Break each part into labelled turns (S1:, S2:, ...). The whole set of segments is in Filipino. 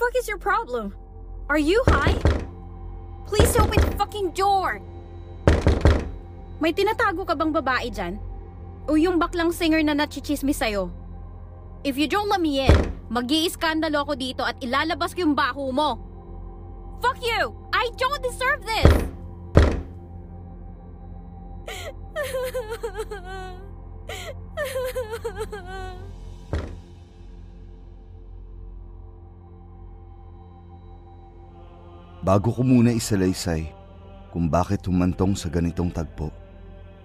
S1: fuck is your problem? Are you high? Please open the fucking door! May tinatago ka bang babae dyan? O yung baklang singer na nachichismis sa'yo? If you don't let me in, mag iiskandalo ako dito at ilalabas ko yung baho mo. Fuck you! I don't deserve this!
S2: Bago ko muna isalaysay kung bakit humantong sa ganitong tagpo,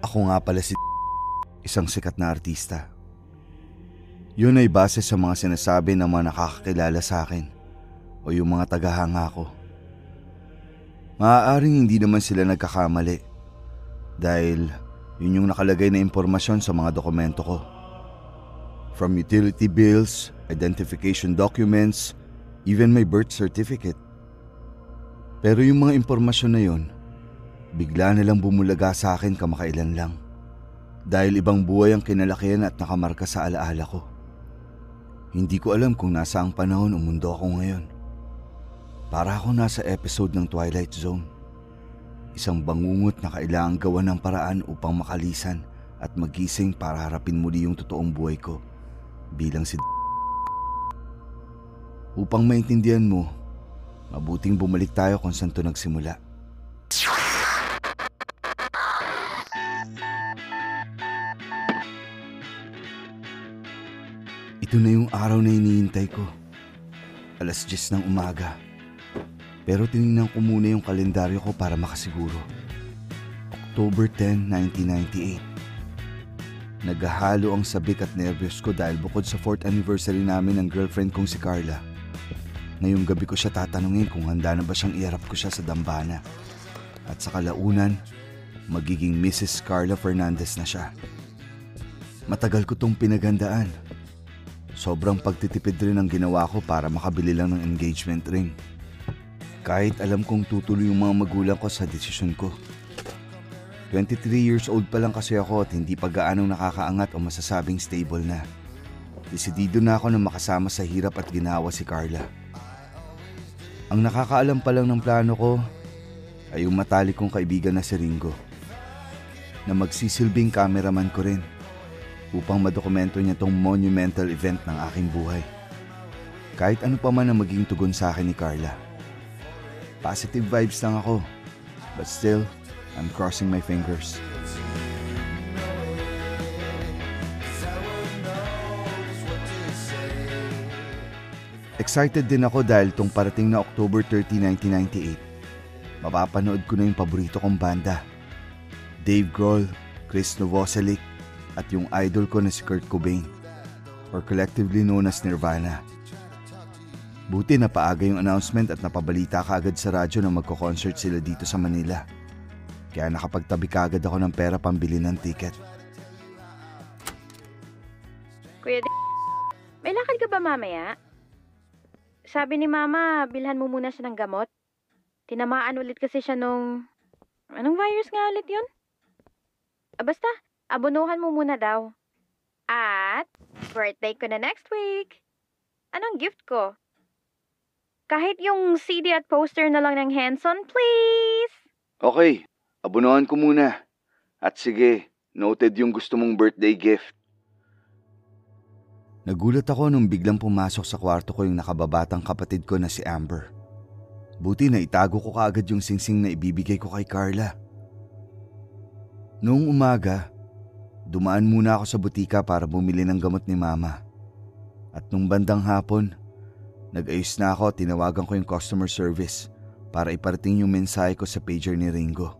S2: ako nga pala si isang sikat na artista. Yun ay base sa mga sinasabi ng mga nakakakilala sa akin o yung mga tagahanga ko. Maaaring hindi naman sila nagkakamali dahil yun yung nakalagay na impormasyon sa mga dokumento ko. From utility bills, identification documents, even my birth certificate. Pero yung mga impormasyon na yon, bigla na lang bumulaga sa akin kamakailan lang. Dahil ibang buhay ang kinalakihan at nakamarka sa alaala ko. Hindi ko alam kung nasa ang panahon o mundo ako ngayon. Para ako nasa episode ng Twilight Zone. Isang bangungot na kailangang gawa ng paraan upang makalisan at magising para harapin muli yung totoong buhay ko bilang si Upang maintindihan mo, mabuting bumalik tayo kung saan to nagsimula. Ito na yung araw na iniintay ko. Alas 10 ng umaga. Pero tinignan ko muna yung kalendaryo ko para makasiguro. October 10, 1998. Naghahalo ang sabik at nervyos ko dahil bukod sa 4th anniversary namin ng girlfriend kong si Carla. Ngayong gabi ko siya tatanungin kung handa na ba siyang iharap ko siya sa dambana. At sa kalaunan, magiging Mrs. Carla Fernandez na siya. Matagal ko tong pinagandaan. Sobrang pagtitipid rin ang ginawa ko para makabili lang ng engagement ring. Kahit alam kong tutuloy yung mga magulang ko sa desisyon ko. 23 years old pa lang kasi ako at hindi pa gaanong nakakaangat o masasabing stable na. Desidido na ako na makasama sa hirap at ginawa si Carla. Ang nakakaalam pa lang ng plano ko ay yung matalik kong kaibigan na si Ringo na magsisilbing cameraman ko rin upang madokumento niya tong monumental event ng aking buhay. Kahit ano pa man ang maging tugon sa akin ni Carla. Positive vibes lang ako. But still, I'm crossing my fingers. Excited din ako dahil tong parating na October 30, 1998, mapapanood ko na yung paborito kong banda. Dave Grohl, Chris Novoselic, at yung idol ko na si Kurt Cobain, or collectively known as Nirvana. Buti na paaga yung announcement at napabalita kaagad sa radyo na magko-concert sila dito sa Manila. Kaya nakapagtabi kaagad ako ng pera pambili ng ticket.
S1: Kuya may lakad ka ba mamaya? Sabi ni Mama, bilhan mo muna siya ng gamot. Tinamaan ulit kasi siya nung... Anong virus nga ulit yun? Ah, basta, abunuhan mo muna daw. At, birthday ko na next week. Anong gift ko? Kahit yung CD at poster na lang ng Hanson, please!
S2: Okay, abunuhan ko muna. At sige, noted yung gusto mong birthday gift. Nagulat ako nung biglang pumasok sa kwarto ko yung nakababatang kapatid ko na si Amber. Buti na itago ko kaagad yung singsing na ibibigay ko kay Carla. Noong umaga, dumaan muna ako sa butika para bumili ng gamot ni Mama. At nung bandang hapon, nag-ayos na ako at tinawagan ko yung customer service para iparating yung mensahe ko sa pager ni Ringo.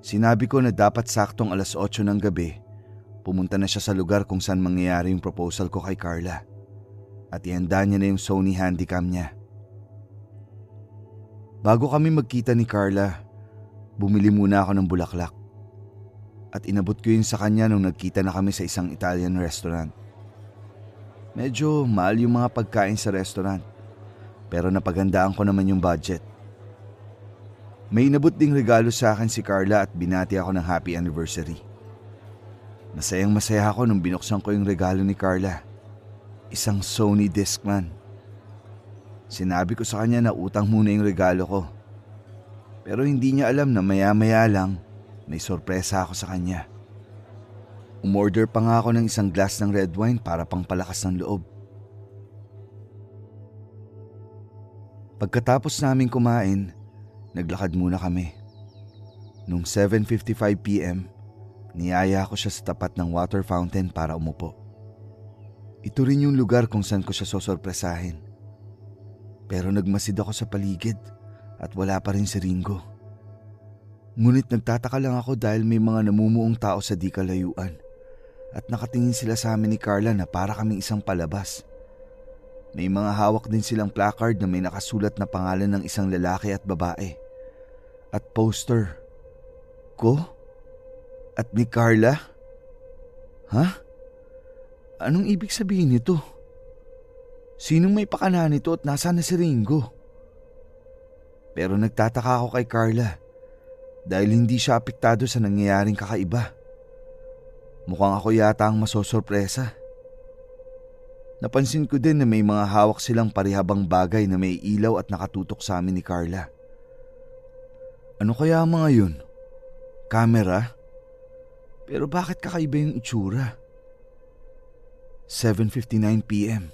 S2: Sinabi ko na dapat saktong alas 8 ng gabi Pumunta na siya sa lugar kung saan mangyayari yung proposal ko kay Carla. At ihanda niya na yung Sony Handycam niya. Bago kami magkita ni Carla, bumili muna ako ng bulaklak. At inabot ko yun sa kanya nung nagkita na kami sa isang Italian restaurant. Medyo mahal yung mga pagkain sa restaurant. Pero napagandaan ko naman yung budget. May inabot ding regalo sa akin si Carla at binati ako ng happy anniversary. Masayang masaya ako nung binuksan ko yung regalo ni Carla. Isang Sony Discman. Sinabi ko sa kanya na utang muna yung regalo ko. Pero hindi niya alam na maya-maya lang may sorpresa ako sa kanya. Umorder pa nga ako ng isang glass ng red wine para pangpalakas ng loob. Pagkatapos namin kumain, naglakad muna kami. Nung 7.55pm, niyaya ko siya sa tapat ng water fountain para umupo. Ito rin yung lugar kung saan ko siya sosorpresahin. Pero nagmasid ako sa paligid at wala pa rin si Ringo. Ngunit nagtataka lang ako dahil may mga namumuong tao sa di kalayuan at nakatingin sila sa amin ni Carla na para kaming isang palabas. May mga hawak din silang placard na may nakasulat na pangalan ng isang lalaki at babae. At poster. Ko? At ni Carla? Ha? Anong ibig sabihin nito? Sinong may pakana nito at nasa na si Ringo? Pero nagtataka ako kay Carla dahil hindi siya apektado sa nangyayaring kakaiba. Mukhang ako yata ang masosorpresa. Napansin ko din na may mga hawak silang parihabang bagay na may ilaw at nakatutok sa amin ni Carla. Ano kaya ang mga yun? Camera? Pero bakit kakaiba yung itsura? 7.59pm.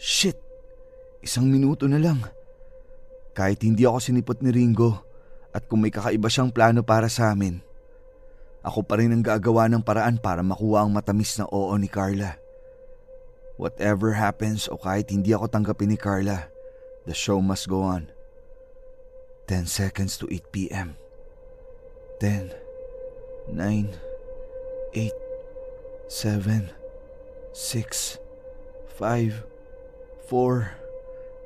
S2: Shit! Isang minuto na lang. Kahit hindi ako sinipot ni Ringo at kung may kakaiba siyang plano para sa amin, ako pa rin ang gagawa ng paraan para makuha ang matamis na oo ni Carla. Whatever happens o kahit hindi ako tanggapin ni Carla, the show must go on. 10 seconds to 8 p.m. 10, 9, 8, 7, 6, 5, 4,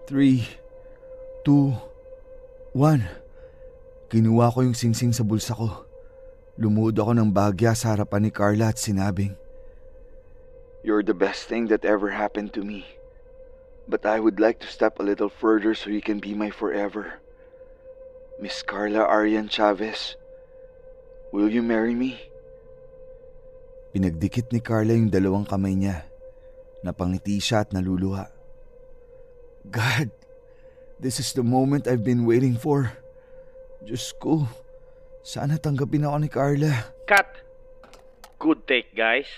S2: 3, 2, 1. Kinuha ko yung singsing sa bulsa ko. Lumuhod ako ng bagya sa harapan ni Carla at sinabing, You're the best thing that ever happened to me. But I would like to step a little further so you can be my forever. Miss Carla Arian Chavez, will you marry me? Pinagdikit ni Carla yung dalawang kamay niya. Napangiti siya at naluluha. God, this is the moment I've been waiting for. Diyos ko, sana tanggapin ako ni Carla.
S3: Cut! Good take, guys.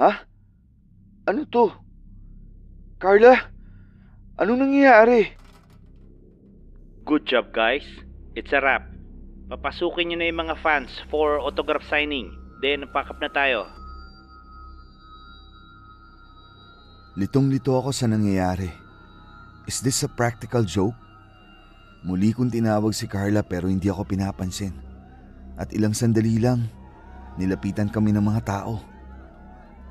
S2: Ha? Ano to? Carla? Anong nangyayari?
S3: Good job, guys. It's a wrap. Papasukin nyo na yung mga fans for autograph signing. Then, pack up na tayo.
S2: Litong-lito ako sa nangyayari. Is this a practical joke? Muli kong tinawag si Carla pero hindi ako pinapansin. At ilang sandali lang, nilapitan kami ng mga tao.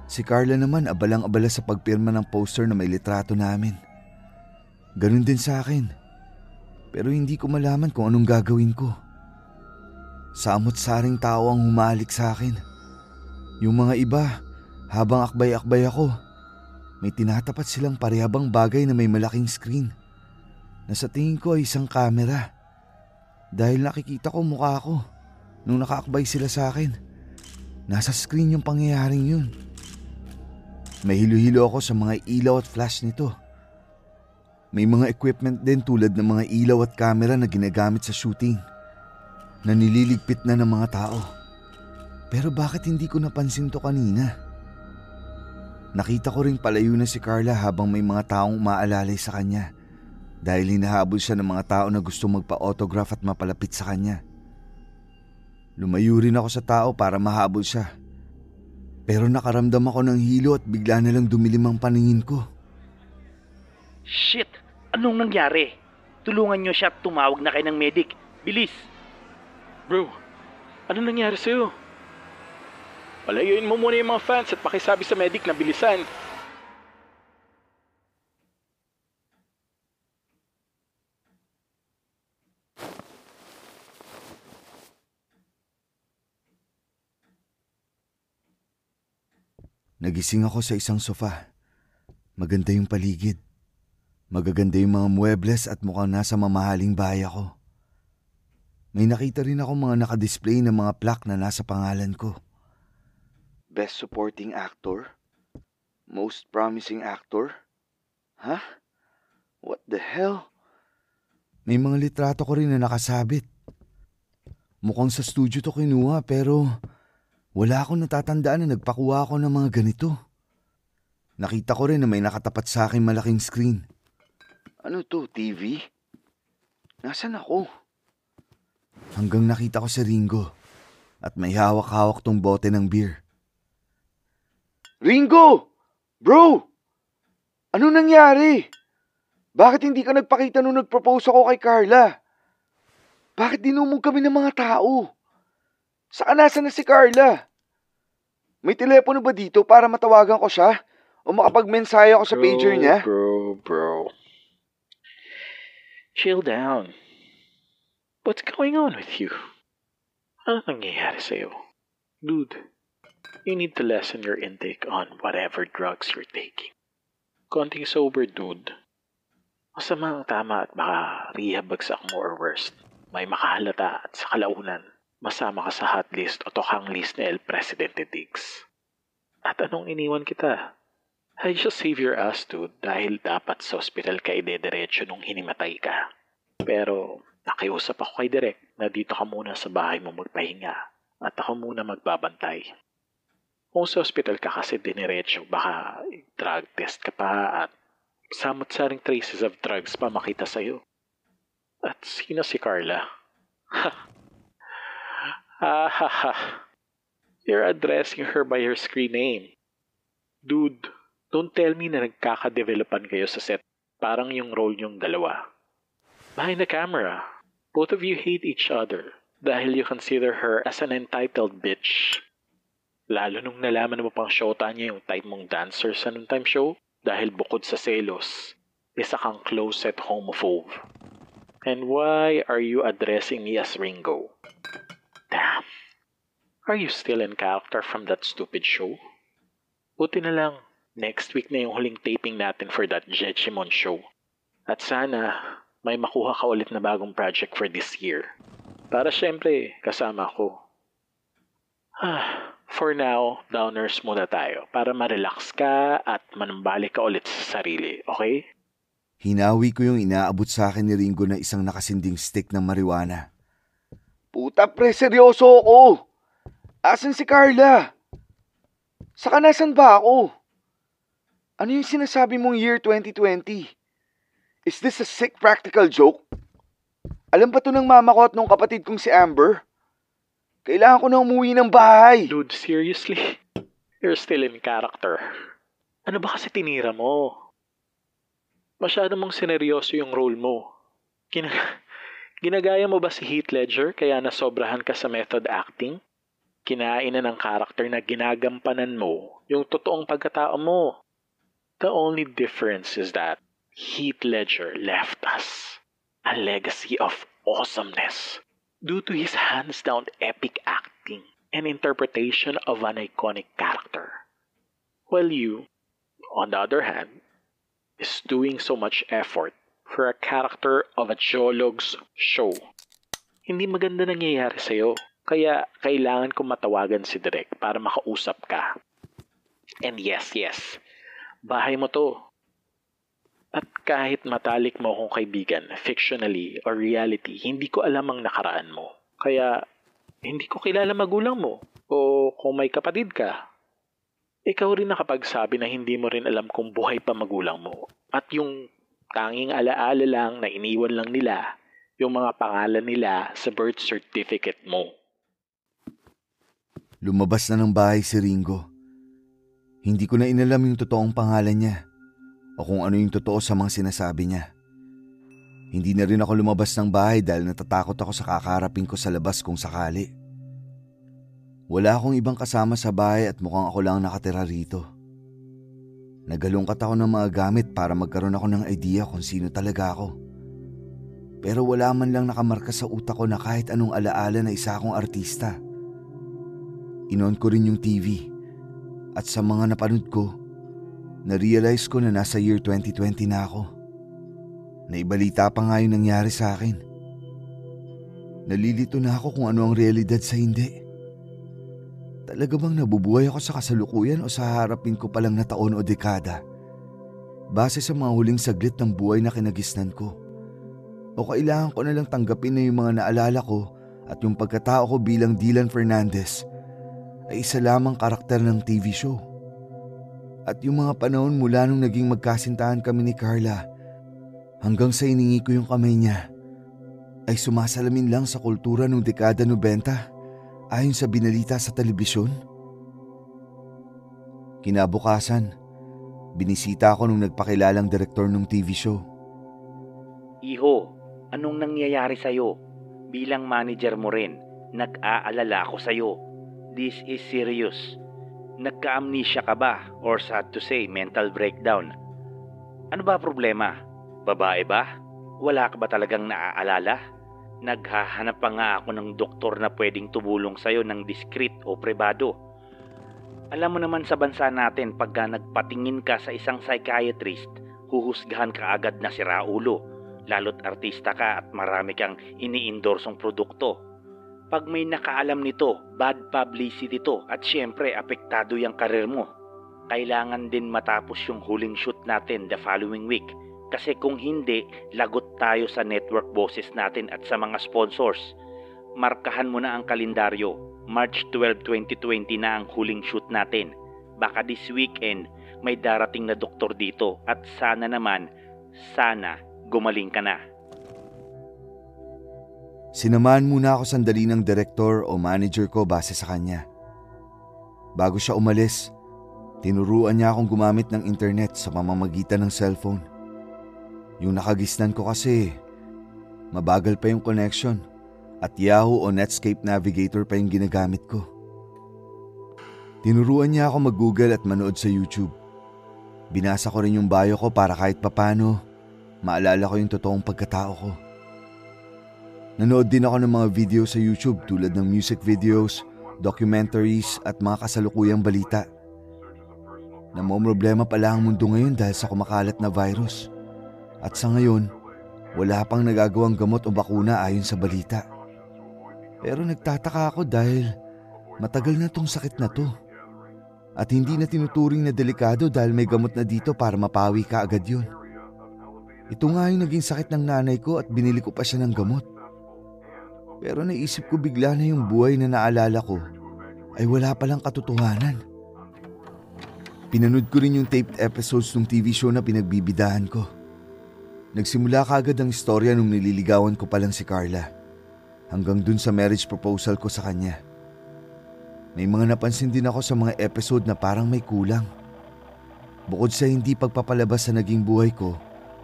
S2: Si Carla naman abalang-abala sa pagpirma ng poster na may litrato namin. Ganun din sa akin. Pero hindi ko malaman kung anong gagawin ko. Samot-saring tao ang humalik sa akin. Yung mga iba, habang akbay-akbay ako, may tinatapat silang parehabang bagay na may malaking screen. Na sa tingin ko ay isang camera. Dahil nakikita ko mukha ko nung nakaakbay sila sa akin. Nasa screen yung pangyayaring yun. May hilo-hilo ako sa mga ilaw at flash nito. May mga equipment din tulad ng mga ilaw at camera na ginagamit sa shooting na nililigpit na ng mga tao. Pero bakit hindi ko napansin to kanina? Nakita ko rin palayo na si Carla habang may mga taong umaalalay sa kanya dahil hinahabol siya ng mga tao na gusto magpa-autograph at mapalapit sa kanya. Lumayo rin ako sa tao para mahabol siya. Pero nakaramdam ako ng hilo at bigla na lang dumilim ang paningin ko.
S3: Shit! Anong nangyari? Tulungan nyo siya at tumawag na kayo ng medic. Bilis!
S4: Bro, ano nangyari sa'yo? Palayuin mo muna yung mga fans at pakisabi sa medic na bilisan.
S2: Nagising ako sa isang sofa. Maganda yung paligid. Magaganda yung mga muebles at mukhang nasa mamahaling bahay ako. May nakita rin ako mga nakadisplay ng mga plaque na nasa pangalan ko. Best Supporting Actor? Most Promising Actor? Ha? What the hell? May mga litrato ko rin na nakasabit. Mukhang sa studio to kinuha pero wala akong natatandaan na nagpakuha ako ng mga ganito. Nakita ko rin na may nakatapat sa akin malaking screen. Ano to, TV? Nasaan ako? Hanggang nakita ko si Ringo at may hawak-hawak tong bote ng beer. Ringo! Bro! Ano nangyari? Bakit hindi ka nagpakita nung nag-propose ako kay Carla? Bakit dinumog kami ng mga tao? Saan nasa na si Carla? May telepono ba dito para matawagan ko siya? O makapag-mensahe ako sa pager niya?
S4: Bro, bro. Chill down. What's going on with you? Ano nangyayari sa'yo? Dude, you need to lessen your intake on whatever drugs you're taking. Konting sober, dude. Masama ang tama at baka rehab bagsak mo or worst. May makahalata at sa kalaunan, masama ka sa hot list o tokang list ni El Presidente Diggs. At anong iniwan kita? I just save your ass, dude, dahil dapat sa ospital ka idediretso nung hinimatay ka. Pero nakiusap ako kay Direk na dito ka muna sa bahay mo magpahinga at ako muna magbabantay. Kung sa ospital ka kasi diniretso, baka drug test ka pa at samot-saring traces of drugs pa makita sa'yo. At sino si Carla? Ha ha ha. You're addressing her by her screen name. Dude, don't tell me na nagkakadevelopan kayo sa set. Parang yung role nyong dalawa. Behind the camera, both of you hate each other dahil you consider her as an entitled bitch. Lalo nung nalaman mo pang shota niya yung type mong dancer sa noontime show dahil bukod sa selos, isa kang closet homophobe. And why are you addressing me as Ringo? Damn. Are you still in character from that stupid show? Buti na lang, next week na yung huling taping natin for that Jejimon show. At sana, may makuha ka ulit na bagong project for this year. Para syempre, kasama ko. Ah, for now, downers muna tayo para ma-relax ka at manambalik ka ulit sa sarili, okay?
S2: Hinawi ko yung inaabot sa akin ni Ringo na isang nakasinding stick ng marijuana. Puta pre, seryoso ako. Asan si Carla? Saka nasan ba ako? Ano yung sinasabi mong year 2020? Is this a sick practical joke? Alam ba to ng mama ko at nung kapatid kong si Amber? Kailangan ko na umuwi ng bahay.
S4: Dude, seriously? You're still in character. Ano ba kasi tinira mo? Masyado mong sineryoso yung role mo. Gina Ginagaya mo ba si Heath Ledger kaya nasobrahan ka sa method acting? Kinain na ng karakter na ginagampanan mo yung totoong pagkatao mo. The only difference is that Heath Ledger left us a legacy of awesomeness due to his hands-down epic acting and interpretation of an iconic character. While you, on the other hand, is doing so much effort for a character of a geolog's show. Hindi maganda nangyayari sa'yo. Kaya kailangan ko matawagan si Direk para makausap ka. And yes, yes, bahay mo to. At kahit matalik mo akong kaibigan, fictionally or reality, hindi ko alam ang nakaraan mo. Kaya hindi ko kilala magulang mo. O kung may kapatid ka. Ikaw rin nakapagsabi na hindi mo rin alam kung buhay pa magulang mo. At yung tanging alaala lang na iniwan lang nila yung mga pangalan nila sa birth certificate mo.
S2: Lumabas na ng bahay si Ringo. Hindi ko na inalam yung totoong pangalan niya o kung ano yung totoo sa mga sinasabi niya. Hindi na rin ako lumabas ng bahay dahil natatakot ako sa kakarapin ko sa labas kung sakali. Wala akong ibang kasama sa bahay at mukhang ako lang nakatira rito. Nagalungkat ako ng mga gamit para magkaroon ako ng idea kung sino talaga ako. Pero wala man lang nakamarka sa utak ko na kahit anong alaala na isa akong artista. Inon ko rin yung TV at sa mga napanood ko, na-realize ko na nasa year 2020 na ako. Naibalita pa nga yung nangyari sa akin. Nalilito na ako kung ano ang realidad sa hindi. Talaga bang nabubuhay ako sa kasalukuyan o sa harapin ko palang na taon o dekada? base sa mga huling saglit ng buhay na kinagisnan ko. O kailangan ko na lang tanggapin na yung mga naalala ko at yung pagkatao ko bilang Dylan Fernandez ay isa lamang karakter ng TV show. At yung mga panahon mula nung naging magkasintahan kami ni Carla hanggang sa iningi ko yung kamay niya ay sumasalamin lang sa kultura ng dekada 90 ayon sa binalita sa telebisyon. Kinabukasan, binisita ako nung nagpakilalang direktor ng TV show.
S3: Iho, anong nangyayari sa'yo? Bilang manager mo rin, nag-aalala ako sa'yo. This is serious. Nagka-amnesia ka ba? Or sad to say, mental breakdown? Ano ba problema? Babae ba? Wala ka ba talagang naaalala? Naghahanap pa nga ako ng doktor na pwedeng tumulong sa'yo ng discreet o privado. Alam mo naman sa bansa natin pagka nagpatingin ka sa isang psychiatrist, huhusgahan ka agad na si Raulo, lalo't artista ka at marami kang ini-endorsong produkto. Pag may nakaalam nito, bad publicity to at syempre apektado yung karir mo. Kailangan din matapos yung huling shoot natin the following week kasi kung hindi, lagot tayo sa network bosses natin at sa mga sponsors. Markahan mo na ang kalendaryo. March 12, 2020 na ang huling shoot natin. Baka this weekend may darating na doktor dito at sana naman, sana gumaling ka na.
S2: Sinamahan muna ako sandali ng direktor o manager ko base sa kanya. Bago siya umalis, tinuruan niya akong gumamit ng internet sa pamamagitan ng cellphone. Yung nakagisnan ko kasi, mabagal pa yung connection at Yahoo o Netscape Navigator pa yung ginagamit ko. Tinuruan niya ako mag-google at manood sa YouTube. Binasa ko rin yung bio ko para kahit papano, maalala ko yung totoong pagkatao ko. Nanood din ako ng mga video sa YouTube tulad ng music videos, documentaries at mga kasalukuyang balita. Namomroblema pala ang mundo ngayon dahil sa kumakalat na virus. At sa ngayon, wala pang nagagawang gamot o bakuna ayon sa balita. Pero nagtataka ako dahil matagal na tong sakit na to. At hindi na tinuturing na delikado dahil may gamot na dito para mapawi ka agad yun. Ito nga yung naging sakit ng nanay ko at binili ko pa siya ng gamot. Pero naisip ko bigla na yung buhay na naalala ko ay wala palang katotohanan. Pinanood ko rin yung taped episodes ng TV show na pinagbibidahan ko. Nagsimula kaagad ang istorya nung nililigawan ko pa lang si Carla. Hanggang dun sa marriage proposal ko sa kanya. May mga napansin din ako sa mga episode na parang may kulang. Bukod sa hindi pagpapalabas sa naging buhay ko,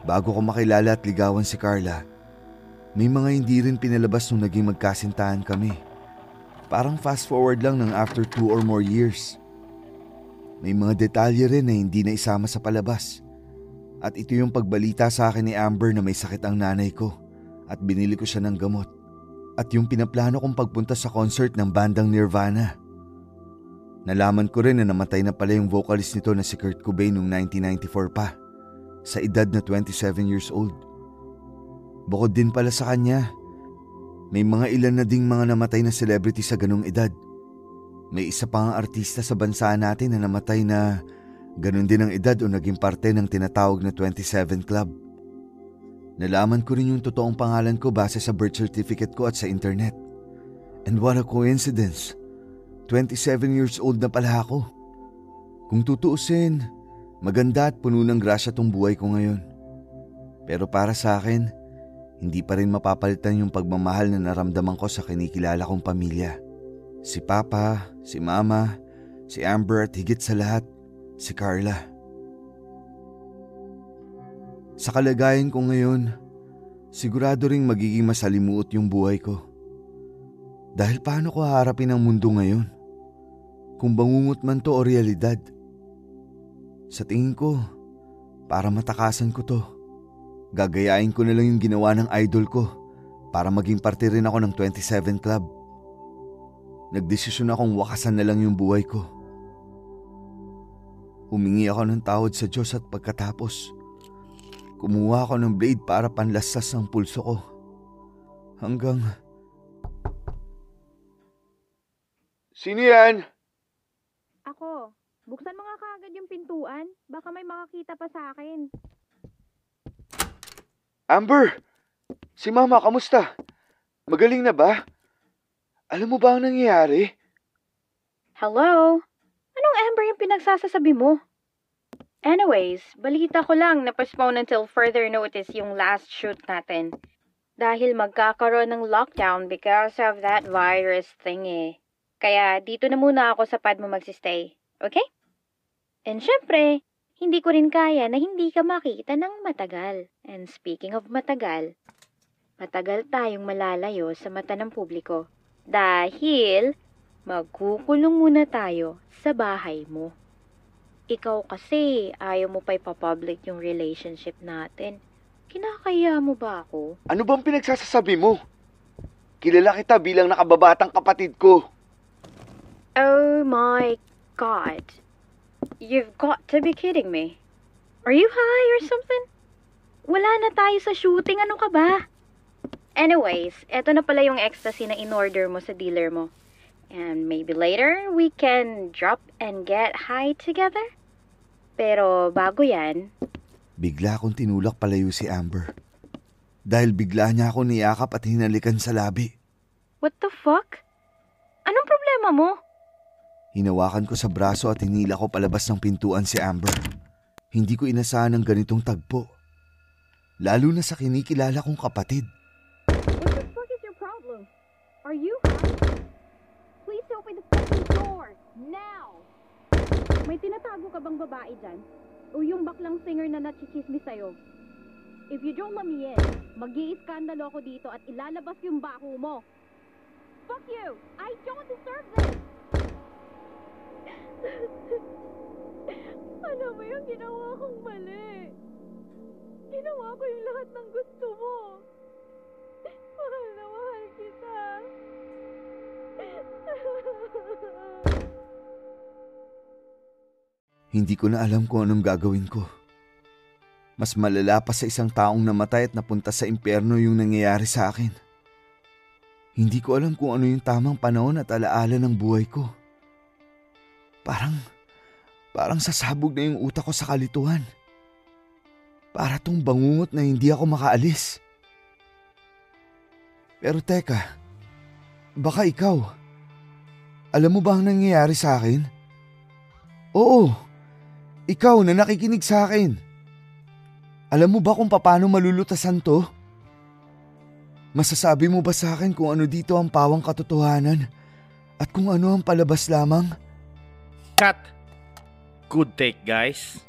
S2: bago ko makilala at ligawan si Carla, may mga hindi rin pinalabas nung naging magkasintahan kami. Parang fast forward lang ng after two or more years. May mga detalye rin na hindi na isama sa palabas. At ito yung pagbalita sa akin ni Amber na may sakit ang nanay ko at binili ko siya ng gamot. At yung pinaplano kong pagpunta sa concert ng bandang Nirvana. Nalaman ko rin na namatay na pala yung vocalist nito na si Kurt Cobain noong 1994 pa, sa edad na 27 years old. Bukod din pala sa kanya, may mga ilan na ding mga namatay na celebrity sa ganong edad. May isa pang artista sa bansa natin na namatay na ganun din ang edad o naging parte ng tinatawag na 27 Club. Nalaman ko rin yung totoong pangalan ko base sa birth certificate ko at sa internet. And what a coincidence! 27 years old na pala ako. Kung tutuusin, maganda at puno ng grasya tong buhay ko ngayon. Pero para sa akin, hindi pa rin mapapalitan yung pagmamahal na naramdaman ko sa kinikilala kong pamilya. Si Papa, si Mama, si Amber at higit sa lahat, si Carla. Sa kalagayan ko ngayon, sigurado ring magiging masalimuot yung buhay ko. Dahil paano ko haharapin ang mundo ngayon? Kung bangungot man to o realidad. Sa tingin ko, para matakasan ko to, gagayain ko na lang yung ginawa ng idol ko para maging parte rin ako ng 27 Club. Nagdesisyon akong wakasan na lang yung buhay ko. Humingi ako ng tawad sa Diyos at pagkatapos, kumuha ako ng blade para panlasas ang pulso ko. Hanggang... Sino yan?
S1: Ako, Buksan mo nga kaagad yung pintuan. Baka may makakita pa sa akin.
S2: Amber! Si Mama, kamusta? Magaling na ba? Alam mo ba ang nangyayari?
S1: Hello? Anong Amber yung pinagsasasabi mo? Anyways, balita ko lang na postpone until further notice yung last shoot natin. Dahil magkakaroon ng lockdown because of that virus thing eh. Kaya dito na muna ako sa pad mo magsistay. Okay? And syempre, hindi ko rin kaya na hindi ka makita ng matagal. And speaking of matagal, matagal tayong malalayo sa mata ng publiko. Dahil magkukulong muna tayo sa bahay mo. Ikaw kasi, ayaw mo pa ipapublic yung relationship natin. Kinakaya mo ba ako?
S2: Ano bang pinagsasasabi mo? Kilala kita bilang nakababatang kapatid ko.
S1: Oh my God. You've got to be kidding me. Are you high or something? Wala na tayo sa shooting, ano ka ba? Anyways, eto na pala yung ecstasy na in-order mo sa dealer mo. And maybe later, we can drop and get high together? Pero bago yan,
S2: Bigla akong tinulak palayo si Amber. Dahil bigla niya ako niyakap at hinalikan sa labi.
S1: what the fuck? Anong problema mo?
S2: Hinawakan ko sa braso at hinila ko palabas ng pintuan si Amber. Hindi ko inasahan ng ganitong tagpo. Lalo na sa kinikilala kong kapatid.
S1: What the fuck is your problem? Are you? Please open the fucking door! Now! May tinatago ka bang babae dyan? O yung baklang singer na nachichismis sa'yo? If you don't let me in, mag iiskandalo ako dito at ilalabas yung bako mo. Fuck you! I don't deserve this! Alam mo yung ginawa kong mali. Ginawa ko yung lahat ng gusto mo. Mahal na mahal kita.
S2: Hindi ko na alam kung anong gagawin ko. Mas malala pa sa isang taong namatay at napunta sa impyerno yung nangyayari sa akin. Hindi ko alam kung ano yung tamang panahon at alaala ng buhay ko. Parang, parang sasabog na yung utak ko sa kalituhan. Para tong bangungot na hindi ako makaalis. Pero teka, baka ikaw. Alam mo ba ang nangyayari sa akin? Oo, ikaw na nakikinig sa akin. Alam mo ba kung paano malulutasan to? Masasabi mo ba sa akin kung ano dito ang pawang katotohanan at kung ano ang palabas lamang?
S3: Cut! Good take, guys.